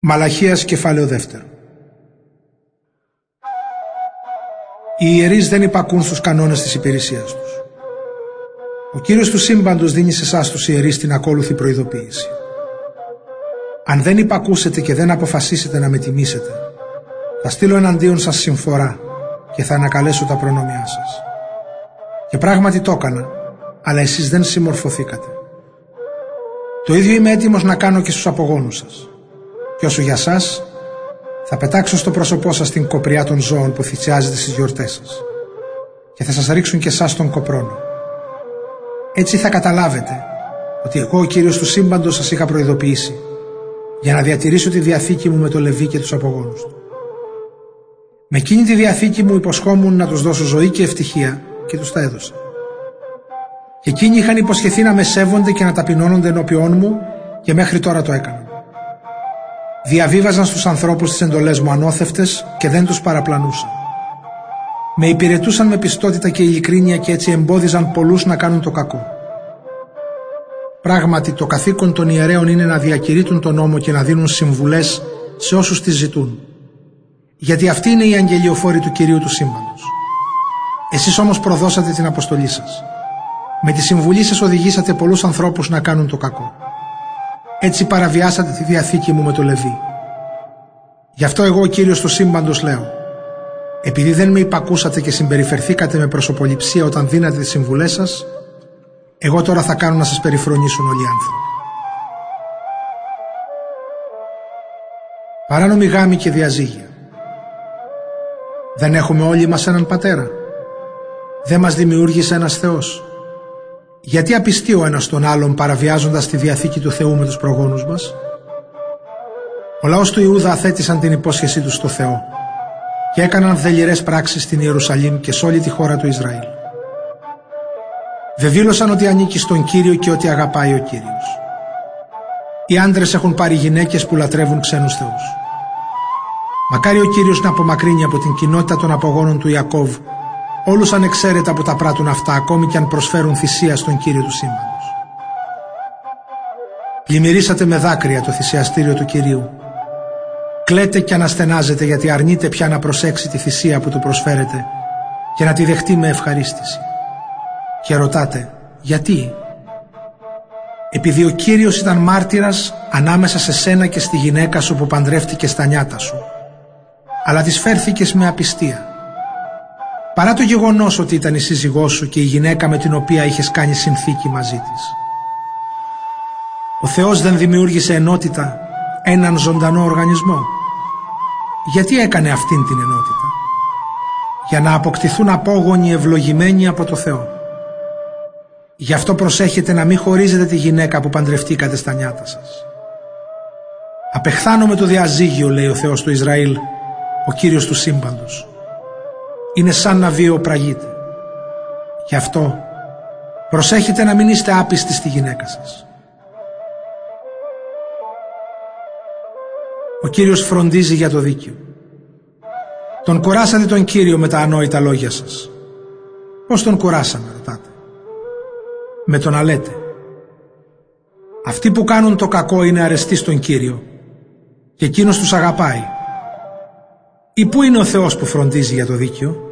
Μαλαχίας κεφάλαιο δεύτερο Οι ιερείς δεν υπακούν στους κανόνες της υπηρεσίας τους. Ο Κύριος του σύμπαντος δίνει σε εσάς τους ιερείς την ακόλουθη προειδοποίηση. Αν δεν υπακούσετε και δεν αποφασίσετε να με τιμήσετε, θα στείλω εναντίον σας συμφορά και θα ανακαλέσω τα προνόμια σας. Και πράγματι το έκανα, αλλά εσείς δεν συμμορφωθήκατε. Το ίδιο είμαι έτοιμος να κάνω και στους απογόνους σας. Και όσο για σας, θα πετάξω στο πρόσωπό σας την κοπριά των ζώων που θυσιάζετε στις γιορτές σας και θα σας ρίξουν και εσάς τον κοπρόνο. Έτσι θα καταλάβετε ότι εγώ ο Κύριος του σύμπαντος σας είχα προειδοποιήσει για να διατηρήσω τη διαθήκη μου με το Λεβί και τους απογόνους του. Με εκείνη τη διαθήκη μου υποσχόμουν να τους δώσω ζωή και ευτυχία και τους τα έδωσα. Και εκείνοι είχαν υποσχεθεί να με σέβονται και να ταπεινώνονται ενώπιόν μου και μέχρι τώρα το έκαναν. Διαβίβαζαν στους ανθρώπους τις εντολές μου ανώθευτες και δεν τους παραπλανούσαν. Με υπηρετούσαν με πιστότητα και ειλικρίνεια και έτσι εμπόδιζαν πολλούς να κάνουν το κακό. Πράγματι το καθήκον των ιερέων είναι να διακηρύττουν τον νόμο και να δίνουν συμβουλές σε όσους τις ζητούν. Γιατί αυτή είναι η αγγελιοφόρη του Κυρίου του Σύμπαντος. Εσείς όμως προδώσατε την αποστολή σας. Με τη συμβουλή σας οδηγήσατε πολλούς ανθρώπους να κάνουν το κακό. Έτσι παραβιάσατε τη διαθήκη μου με το Λεβί. Γι' αυτό εγώ ο Κύριος του σύμπαντος λέω επειδή δεν με υπακούσατε και συμπεριφερθήκατε με προσωποληψία όταν δίνατε τις συμβουλές σας εγώ τώρα θα κάνω να σας περιφρονήσουν όλοι οι άνθρωποι. Παράνομη γάμη και διαζύγια. Δεν έχουμε όλοι μας έναν πατέρα. Δεν μας δημιούργησε ένας Θεός. Γιατί απιστεί ο ένας τον άλλον παραβιάζοντας τη Διαθήκη του Θεού με τους προγόνους μας; Ο λαός του Ιούδα αθέτησαν την υπόσχεσή του στο Θεό και έκαναν δελειρές πράξεις στην Ιερουσαλήμ και σε όλη τη χώρα του Ισραήλ. Δεν δήλωσαν ότι ανήκει στον Κύριο και ότι αγαπάει ο Κύριος. Οι άντρες έχουν πάρει γυναίκες που λατρεύουν ξένους θεούς. Μακάρι ο Κύριος να απομακρύνει από την κοινότητα των απογόνων του Ιακώβ όλους ανεξαίρετα που τα πράττουν αυτά ακόμη και αν προσφέρουν θυσία στον Κύριο του Σύμπαντος. Πλημμυρίσατε με δάκρυα το θυσιαστήριο του Κυρίου. Κλαίτε και αναστενάζετε γιατί αρνείτε πια να προσέξει τη θυσία που του προσφέρετε και να τη δεχτεί με ευχαρίστηση. Και ρωτάτε γιατί; Επειδή ο Κύριος ήταν μάρτυρας ανάμεσα σε σένα και στη γυναίκα σου που παντρεύτηκε στα νιάτα σου. Αλλά της φέρθηκες με απιστία παρά το γεγονός ότι ήταν η σύζυγός σου και η γυναίκα με την οποία είχες κάνει συνθήκη μαζί της. Ο Θεός δεν δημιούργησε ενότητα έναν ζωντανό οργανισμό. Γιατί έκανε αυτήν την ενότητα; Για να αποκτηθούν απόγονοι ευλογημένοι από το Θεό. Γι' αυτό προσέχετε να μην χωρίζετε τη γυναίκα που παντρευτήκατε στα νιάτα σας. Απεχθάνω με το διαζύγιο, λέει ο Θεός του Ισραήλ, ο Κύριος του σύμπαντος είναι σαν να βιοπραγείτε. Γι' αυτό προσέχετε να μην είστε άπιστοι στη γυναίκα σας. Ο Κύριος φροντίζει για το δίκαιο. Τον κουράσατε τον Κύριο με τα ανόητα λόγια σας. Πώς τον κουράσαμε ρωτάτε. Με το να λέτε. Αυτοί που κάνουν το κακό είναι αρεστοί στον Κύριο και εκείνος τους αγαπάει. Ή πού είναι ο Θεός που φροντίζει για το δίκαιο;